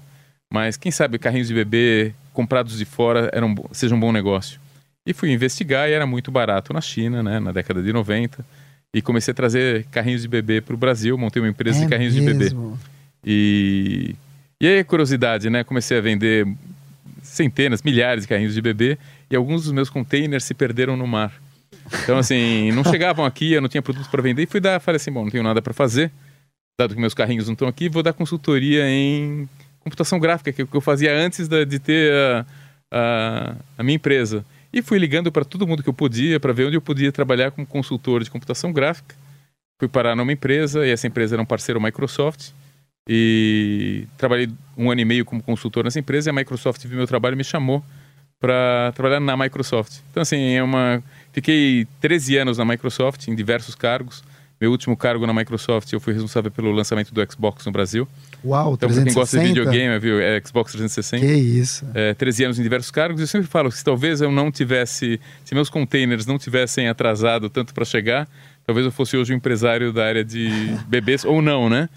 mas quem sabe carrinhos de bebê comprados de fora eram, seja um bom negócio. E fui investigar e era muito barato na China, né, na década de 90. E comecei a trazer carrinhos de bebê para o Brasil, montei uma empresa É de carrinhos de bebê. mesmo. E, e aí, curiosidade, né? Comecei a vender centenas, milhares de carrinhos de bebê e alguns dos meus containers se perderam no mar. Então, assim, não chegavam aqui, eu não tinha produto para vender e fui dar, falei assim, bom, não tenho nada para fazer, dado que meus carrinhos não estão aqui, vou dar consultoria em computação gráfica, que é o que eu fazia antes da- de ter a, a, a minha empresa. E fui ligando para todo mundo que eu podia, para ver onde eu podia trabalhar como consultor de computação gráfica. Fui parar numa empresa, e essa empresa era um parceiro Microsoft. E trabalhei um ano e meio como consultor nessa empresa, e a Microsoft viu meu trabalho e me chamou para trabalhar na Microsoft. Então, assim, é uma... fiquei 13 anos na Microsoft, em diversos cargos. Meu último cargo na Microsoft, eu fui responsável pelo lançamento do Xbox no Brasil. Uau, Então, para quem gosta de 360? videogame, viu? É Xbox 360 Que isso. é, 13 anos em diversos cargos. Eu sempre falo que se talvez eu não tivesse, se meus containers não tivessem atrasado tanto para chegar, talvez eu fosse hoje um empresário da área de [laughs] bebês ou não, né?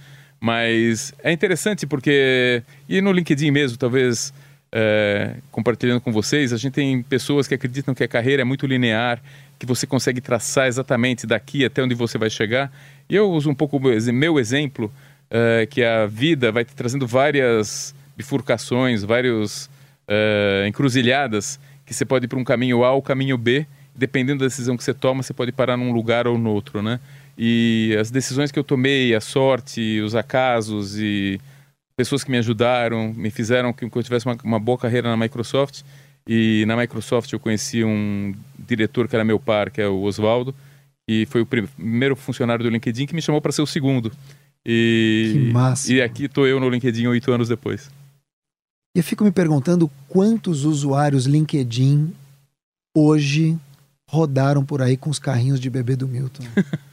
Mas é interessante porque e no LinkedIn mesmo, talvez é, compartilhando com vocês, a gente tem pessoas que acreditam que a carreira é muito linear, que você consegue traçar exatamente daqui até onde você vai chegar. E eu uso um pouco meu- exemplo, é, que a vida vai te trazendo várias bifurcações, vários é, encruzilhadas, que você pode ir para um caminho A ou caminho B, dependendo da decisão que você toma, você pode parar num lugar ou no outro, né? E as decisões que eu tomei, a sorte, os acasos e pessoas que me ajudaram, me fizeram com que eu tivesse uma, uma boa carreira na Microsoft. E na Microsoft eu conheci um diretor que era meu par, que é o Oswaldo, e foi o prim- primeiro funcionário do LinkedIn que me chamou para ser o segundo. E, Que máximo. e aqui estou eu no LinkedIn oito anos depois. E eu fico me perguntando quantos usuários LinkedIn hoje rodaram por aí com os carrinhos de bebê do Milton. [laughs]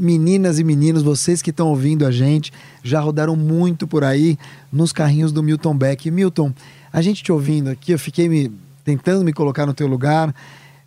Meninas e meninos, vocês que estão ouvindo a gente, já rodaram muito por aí nos carrinhos do Milton Beck. Milton, a gente te ouvindo aqui, eu fiquei me, tentando me colocar no teu lugar.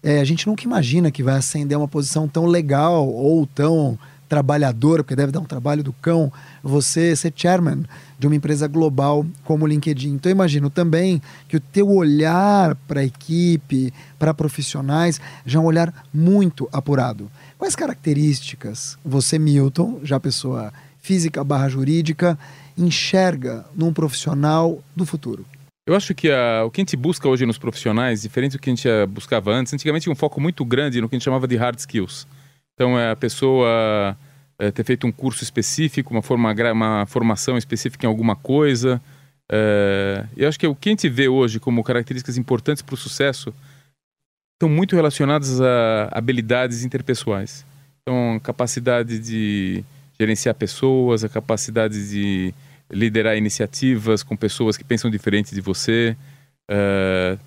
É, a gente nunca imagina que vai ascender uma posição tão legal ou tão trabalhadora, porque deve dar um trabalho do cão, você ser chairman de uma empresa global como o LinkedIn. Então eu imagino também que o teu olhar para a equipe, para profissionais, já é um olhar muito apurado. Quais características você, Milton, já pessoa física barra jurídica, enxerga num profissional do futuro? Eu acho que a, o que a gente busca hoje nos profissionais, diferente do que a gente buscava antes, antigamente tinha um foco muito grande no que a gente chamava de hard skills. Então, é a pessoa é, ter feito um curso específico, uma, forma, uma formação específica em alguma coisa. É, eu acho que o que a gente vê hoje como características importantes para o sucesso estão muito relacionadas a habilidades interpessoais. Então, capacidade de gerenciar pessoas, a capacidade de liderar iniciativas com pessoas que pensam diferente de você, é,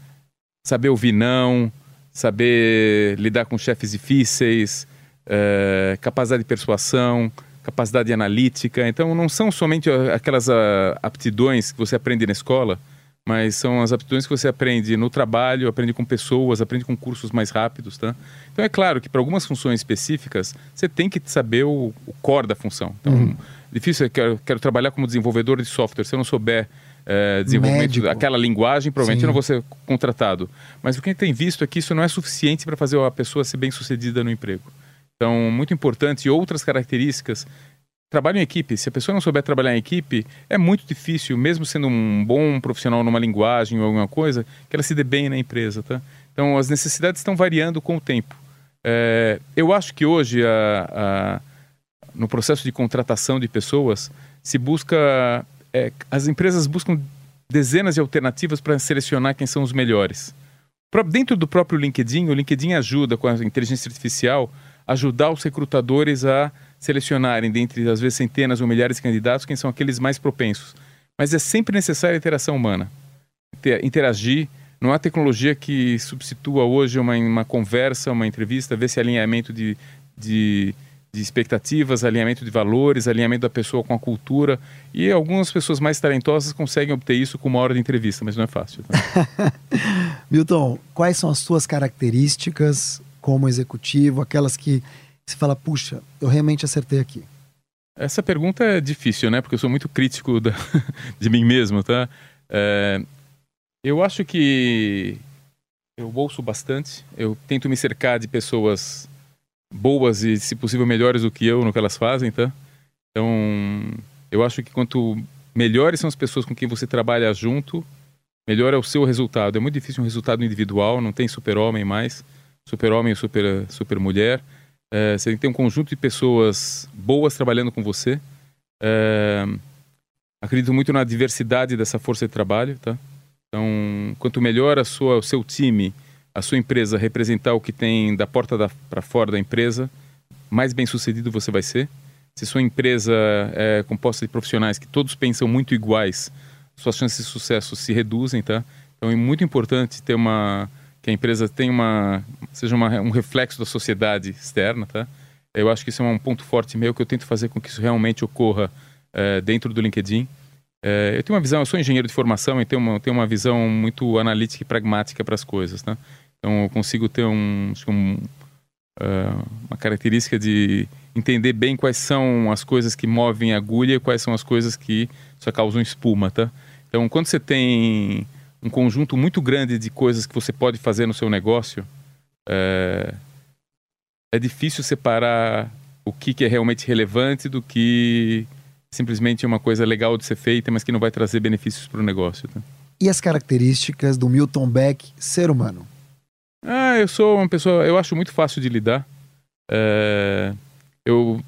saber ouvir não, saber lidar com chefes difíceis, é, capacidade de persuasão, capacidade analítica. Então, não são somente aquelas ah, aptidões que você aprende na escola, mas são as aptidões que você aprende no trabalho, aprende com pessoas, aprende com cursos mais rápidos, tá? Então, é claro que para algumas funções específicas, você tem que saber o, o core da função. Então, uhum. difícil, eu quero, quero, trabalhar como desenvolvedor de software, se eu não souber é, desenvolvimento daquela linguagem, provavelmente Sim. eu não vou ser contratado. Mas o que a gente tem visto é que isso não é suficiente para fazer a pessoa ser bem sucedida no emprego. Então, muito importante. E outras características. Trabalho em equipe. Se a pessoa não souber trabalhar em equipe, é muito difícil, mesmo sendo um bom profissional numa linguagem ou alguma coisa, que ela se dê bem na empresa, tá? Então, as necessidades estão variando com o tempo. É, eu acho que hoje, a, a, no processo de contratação de pessoas, se busca... É, as empresas buscam dezenas de alternativas para selecionar quem são os melhores. Dentro do próprio LinkedIn, o LinkedIn ajuda com a inteligência artificial ajudar os recrutadores a selecionarem, dentre às vezes centenas ou milhares de candidatos, quem são aqueles mais propensos. Mas é sempre necessária a interação humana. Interagir. Não há tecnologia que substitua hoje uma, uma conversa, uma entrevista, ver se alinhamento de, de, de expectativas, alinhamento de valores, alinhamento da pessoa com a cultura. E algumas pessoas mais talentosas conseguem obter isso com uma hora de entrevista, mas não é fácil. Tá? [laughs] Milton, quais são as suas características como executivo, aquelas que se fala, puxa, eu realmente acertei aqui? Essa pergunta é difícil, né? Porque eu sou muito crítico da, [laughs] de mim mesmo, tá? É, eu acho que eu ouço bastante, eu tento me cercar de pessoas boas e, se possível, melhores do que eu no que elas fazem, tá? Então, eu acho que quanto melhores são as pessoas com quem você trabalha junto, melhor é o seu resultado. É muito difícil um resultado individual, não tem super-homem mais super-homem e super, super mulher. É, você tem que ter um conjunto de pessoas boas trabalhando com você. É, acredito muito na diversidade dessa força de trabalho, tá? Então, quanto melhor a sua, o seu time, a sua empresa representar o que tem da porta para fora da empresa, mais bem sucedido você vai ser. Se sua empresa é composta de profissionais que todos pensam muito iguais, suas chances de sucesso se reduzem, tá? Então, é muito importante ter uma que a empresa tenha uma seja uma, um reflexo da sociedade externa, tá? Eu acho que isso é um ponto forte meu que eu tento fazer com que isso realmente ocorra é, dentro do LinkedIn. É, eu tenho uma visão, eu sou engenheiro de formação e tenho uma, tenho uma visão muito analítica e pragmática para as coisas, tá? Então eu consigo ter um, um uh, uma característica de entender bem quais são as coisas que movem a agulha e quais são as coisas que só causam espuma, tá? Então quando você tem um conjunto muito grande de coisas que você pode fazer no seu negócio, é, é difícil separar o que, que é realmente relevante do que simplesmente é uma coisa legal de ser feita, mas que não vai trazer benefícios para o negócio. Tá? E as características do Milton Beck, ser humano? Ah, eu sou uma pessoa, eu acho muito fácil de lidar. É, eu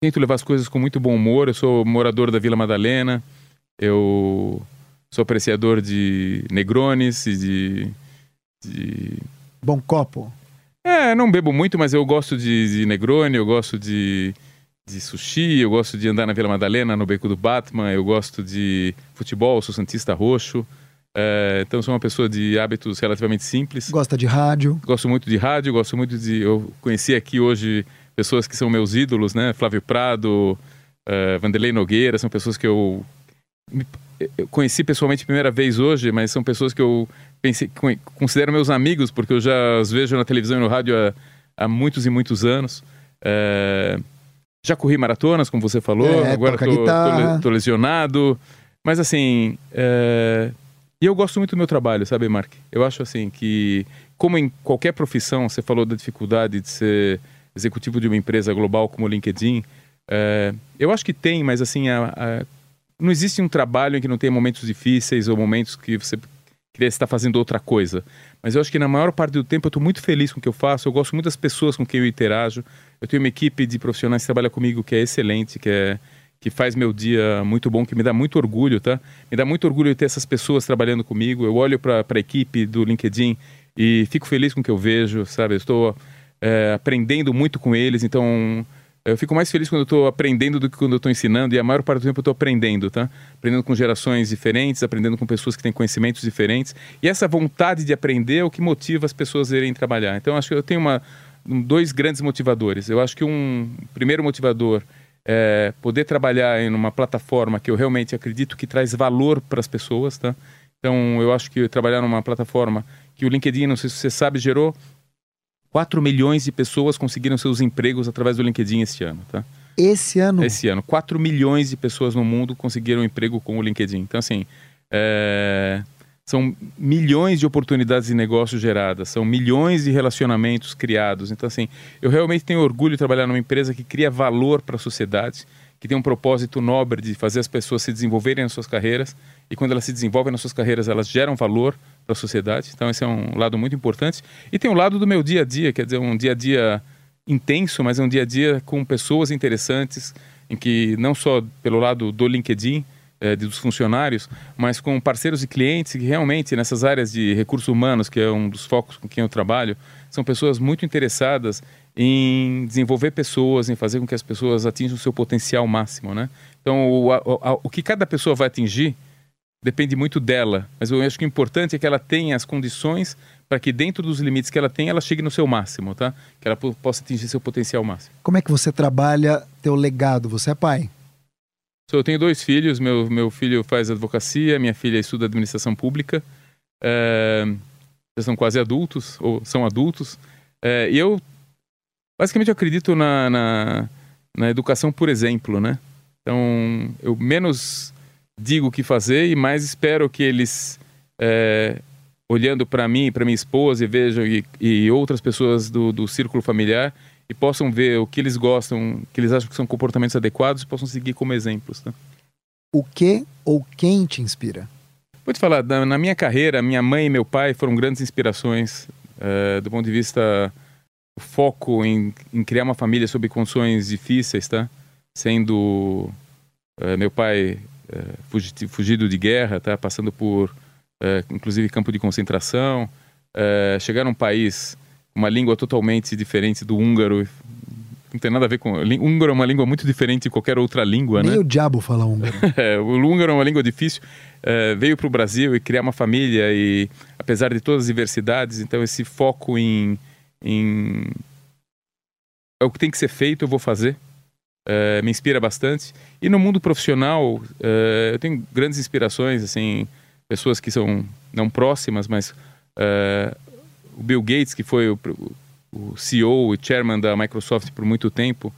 tento levar as coisas com muito bom humor. Eu sou morador da Vila Madalena. Eu sou apreciador de Negrones e de, de... Bom copo. É, não bebo muito, mas eu gosto de, de Negroni, eu gosto de, de sushi, eu gosto de andar na Vila Madalena, no Beco do Batman, eu gosto de futebol, sou santista roxo. É, então sou uma pessoa de hábitos relativamente simples. Gosta de rádio? Gosto muito de rádio, gosto muito de. Eu conheci aqui hoje pessoas que são meus ídolos, né? Flávio Prado, uh, Vanderlei Nogueira, são pessoas que eu, eu conheci pessoalmente a primeira vez hoje, mas são pessoas que eu pensei, considero meus amigos, porque eu já os vejo na televisão e no rádio há, há muitos e muitos anos. Uh, já corri maratonas, como você falou, é, agora estou lesionado. Mas assim, é, e eu gosto muito do meu trabalho, sabe, Mark? Eu acho assim que, como em qualquer profissão, você falou da dificuldade de ser executivo de uma empresa global como o LinkedIn. É, eu acho que tem, mas assim, a, a, não existe um trabalho em que não tenha momentos difíceis ou momentos que você queria estar fazendo outra coisa. Mas eu acho que na maior parte do tempo eu estou muito feliz com o que eu faço. Eu gosto muito das pessoas com quem eu interajo. Eu tenho uma equipe de profissionais que trabalha comigo que é excelente, que é que faz meu dia muito bom, que me dá muito orgulho, tá? Me dá muito orgulho ter essas pessoas trabalhando comigo. Eu olho para a equipe do LinkedIn e fico feliz com o que eu vejo, sabe? Eu estou é, aprendendo muito com eles, então eu fico mais feliz quando eu estou aprendendo do que quando eu estou ensinando, e a maior parte do tempo eu estou aprendendo, tá? Aprendendo com gerações diferentes, aprendendo com pessoas que têm conhecimentos diferentes, e essa vontade de aprender é o que motiva as pessoas a irem trabalhar. Então, acho que eu tenho uma, dois grandes motivadores. Eu acho que um primeiro motivador é, poder trabalhar em uma plataforma que eu realmente acredito que traz valor para as pessoas, tá? Então, eu acho que trabalhar numa plataforma que o LinkedIn, não sei se você sabe, gerou 4 milhões de pessoas conseguiram seus empregos através do LinkedIn este ano, tá? Esse ano? Esse ano. 4 milhões de pessoas no mundo conseguiram emprego com o LinkedIn. Então, assim, é... são milhões de oportunidades de negócio geradas, são milhões de relacionamentos criados. Então, assim, eu realmente tenho orgulho de trabalhar numa empresa que cria valor para a sociedade, que tem um propósito nobre de fazer as pessoas se desenvolverem nas suas carreiras e quando elas se desenvolvem nas suas carreiras elas geram valor para a sociedade. Então esse é um lado muito importante. E tem o lado do meu dia a dia, quer dizer, um dia a dia intenso, mas é um dia a dia com pessoas interessantes, em que não só pelo lado do LinkedIn, é, dos funcionários, mas com parceiros e clientes que realmente nessas áreas de recursos humanos, que é um dos focos com quem eu trabalho, são pessoas muito interessadas em desenvolver pessoas, em fazer com que as pessoas atinjam o seu potencial máximo, né? Então, o, a, o que cada pessoa vai atingir depende muito dela, mas eu acho que o importante é que ela tenha as condições para que dentro dos limites que ela tem, ela chegue no seu máximo, tá? Que ela possa atingir seu potencial máximo. Como é que você trabalha teu legado? Você é pai? Eu tenho dois filhos, meu, meu filho faz advocacia, minha filha estuda administração pública, é, já são quase adultos, ou são adultos, é, e eu Basicamente, eu acredito na, na, na educação por exemplo, né? Então, eu menos digo o que fazer e mais espero que eles, é, olhando para mim, para minha esposa e vejam e, e outras pessoas do, do círculo familiar e possam ver o que eles gostam, que eles acham que são comportamentos adequados e possam seguir como exemplos. Né? O que ou quem te inspira? Vou te falar, na minha carreira, minha mãe e meu pai foram grandes inspirações é, do ponto de vista o foco em, em, criar uma família sob condições difíceis, tá? Sendo uh, meu pai fugido de guerra, tá? Passando por, uh, inclusive, campo de concentração. chegar num país com uma língua totalmente diferente do húngaro. Não tem nada a ver com... O húngaro é uma língua muito diferente de qualquer outra língua, Nem né? o diabo fala húngaro. [laughs] é, o húngaro é uma língua difícil. veio para o Brasil e criar uma família e, apesar de todas as diversidades, então esse foco em em é o que tem que ser feito, eu vou fazer. É, me inspira bastante. E no mundo profissional, é, eu tenho grandes inspirações, assim, pessoas que são não próximas, mas é, o Bill Gates, que foi o, o CEO e chairman da Microsoft por muito tempo,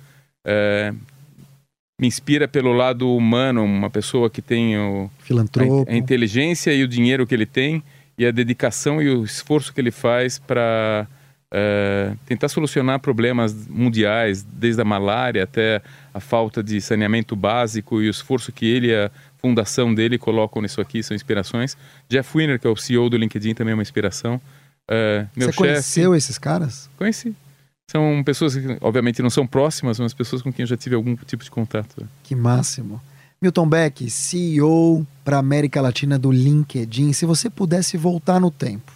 me inspira pelo lado humano, uma pessoa que tem o, a, a inteligência e o dinheiro que ele tem e a dedicação e o esforço que ele faz para é, tentar solucionar problemas mundiais, desde a malária até a falta de saneamento básico e o esforço que ele e a fundação dele colocam nisso aqui são inspirações. Jeff Winner, que é o CEO do LinkedIn, também é uma inspiração. É, meu Você chefe, conheceu esses caras? Conheci. São pessoas que, obviamente, não são próximas, mas pessoas com quem eu já tive algum tipo de contato. Que máximo. Milton Beck, CEO para a América Latina do LinkedIn. Se você pudesse voltar no tempo,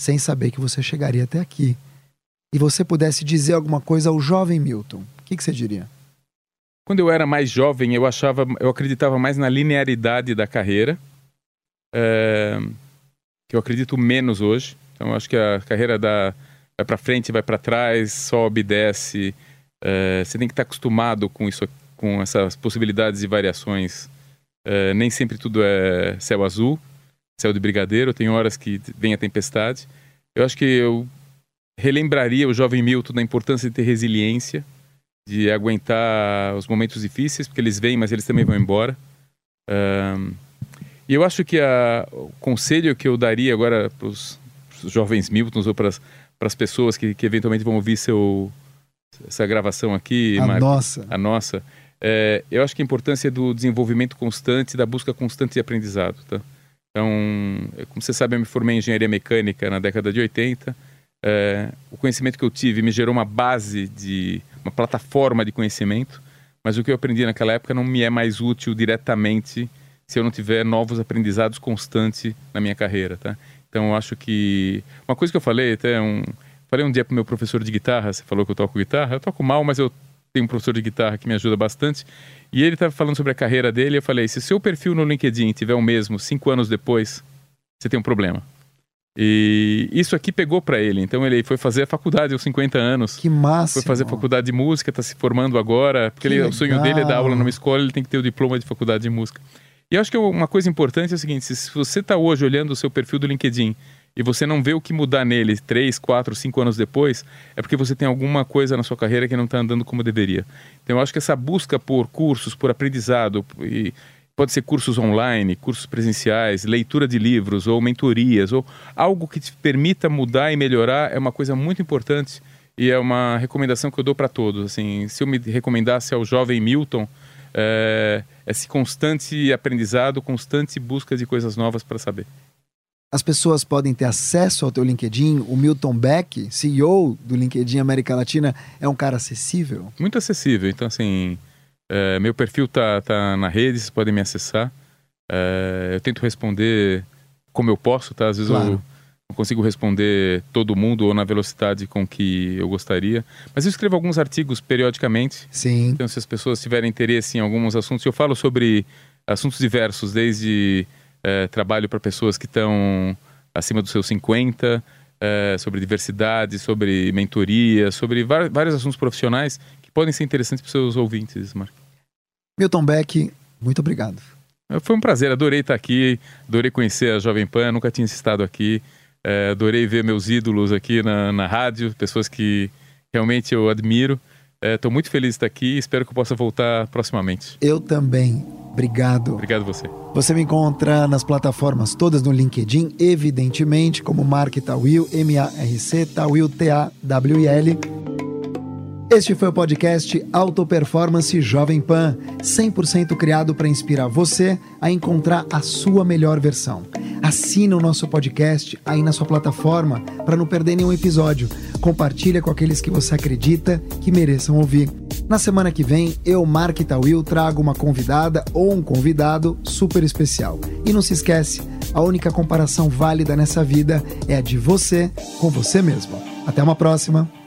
sem saber que você chegaria até aqui, e você pudesse dizer alguma coisa ao jovem Milton, o que, que você diria? quando eu era mais jovem, eu achava, eu acreditava mais na linearidade da carreira, é, que eu acredito menos hoje. Então, eu acho que a carreira da, vai para frente, vai para trás, sobe, desce. É, você tem que estar acostumado com isso, com essas possibilidades e variações. É, nem sempre tudo é céu azul, céu de brigadeiro. Tem horas que vem a tempestade. Eu acho que eu relembraria o jovem Milton da importância de ter resiliência, de aguentar os momentos difíceis, porque eles vêm, mas eles também vão embora. Um, e eu acho que a, o conselho que eu daria agora para os jovens Miltons ou para as pessoas que, que, eventualmente vão ouvir seu, essa gravação aqui, a nossa, a nossa é, eu acho que a importância do desenvolvimento constante, da busca constante de aprendizado. Tá? Então, como você sabe, eu me formei em engenharia mecânica na década de 80 é, o conhecimento que eu tive me gerou uma base de uma plataforma de conhecimento, mas o que eu aprendi naquela época não me é mais útil diretamente se eu não tiver novos aprendizados constantes na minha carreira, tá? Então eu acho que uma coisa que eu falei até um falei um dia pro meu professor de guitarra, você falou que eu toco guitarra, eu toco mal, mas eu tenho um professor de guitarra que me ajuda bastante. E ele estava falando sobre a carreira dele. Eu falei: se o seu perfil no LinkedIn tiver o mesmo cinco anos depois, você tem um problema. E isso aqui pegou para ele. Então ele foi fazer a faculdade aos 50 anos. Que massa! Foi fazer faculdade de música, está se formando agora. Porque ele, o sonho dele é dar aula numa escola, ele tem que ter o diploma de faculdade de música. E eu acho que uma coisa importante é o seguinte: se você está hoje olhando o seu perfil do LinkedIn e você não vê o que mudar nele três, quatro, cinco anos depois, é porque você tem alguma coisa na sua carreira que não está andando como deveria. Então eu acho que essa busca por cursos, por aprendizado e Pode ser cursos online, cursos presenciais, leitura de livros ou mentorias, ou algo que te permita mudar e melhorar é uma coisa muito importante e é uma recomendação que eu dou para todos. Assim, se eu me recomendasse ao jovem Milton, é, esse constante aprendizado, constante busca de coisas novas para saber. As pessoas podem ter acesso ao teu LinkedIn. O Milton Beck, CEO do LinkedIn América Latina, é um cara acessível? Muito acessível. Então, assim, é, meu perfil tá, tá na rede, vocês podem me acessar. É, eu tento responder como eu posso, tá? Às vezes claro. eu não consigo responder todo mundo ou na velocidade com que eu gostaria. Mas eu escrevo alguns artigos periodicamente. Sim. Então, se as pessoas tiverem interesse em alguns assuntos, eu falo sobre assuntos diversos, desde é, trabalho para pessoas que estão acima dos seus 50, é, sobre diversidade, sobre mentoria, sobre vários assuntos profissionais que podem ser interessantes para os seus ouvintes, Marco. Milton Beck, muito obrigado. Foi um prazer, adorei estar aqui, adorei conhecer a Jovem Pan, nunca tinha estado aqui, é, adorei ver meus ídolos aqui na, na rádio, pessoas que realmente eu admiro. Estou é, muito feliz de estar aqui e espero que eu possa voltar proximamente. Eu também. Obrigado. Obrigado você. Você me encontra nas plataformas todas no LinkedIn, evidentemente, como Mark Tawil, M-A-R-C, Tawil, T-A-W-I-L. Este foi o podcast Auto Performance Jovem Pan, 100% criado para inspirar você a encontrar a sua melhor versão. Assina o nosso podcast aí na sua plataforma para não perder nenhum episódio. Compartilha com aqueles que você acredita que mereçam ouvir. Na semana que vem, eu, Mark Tawil, trago uma convidada ou um convidado super especial. E não se esquece, a única comparação válida nessa vida é a de você com você mesmo. Até uma próxima!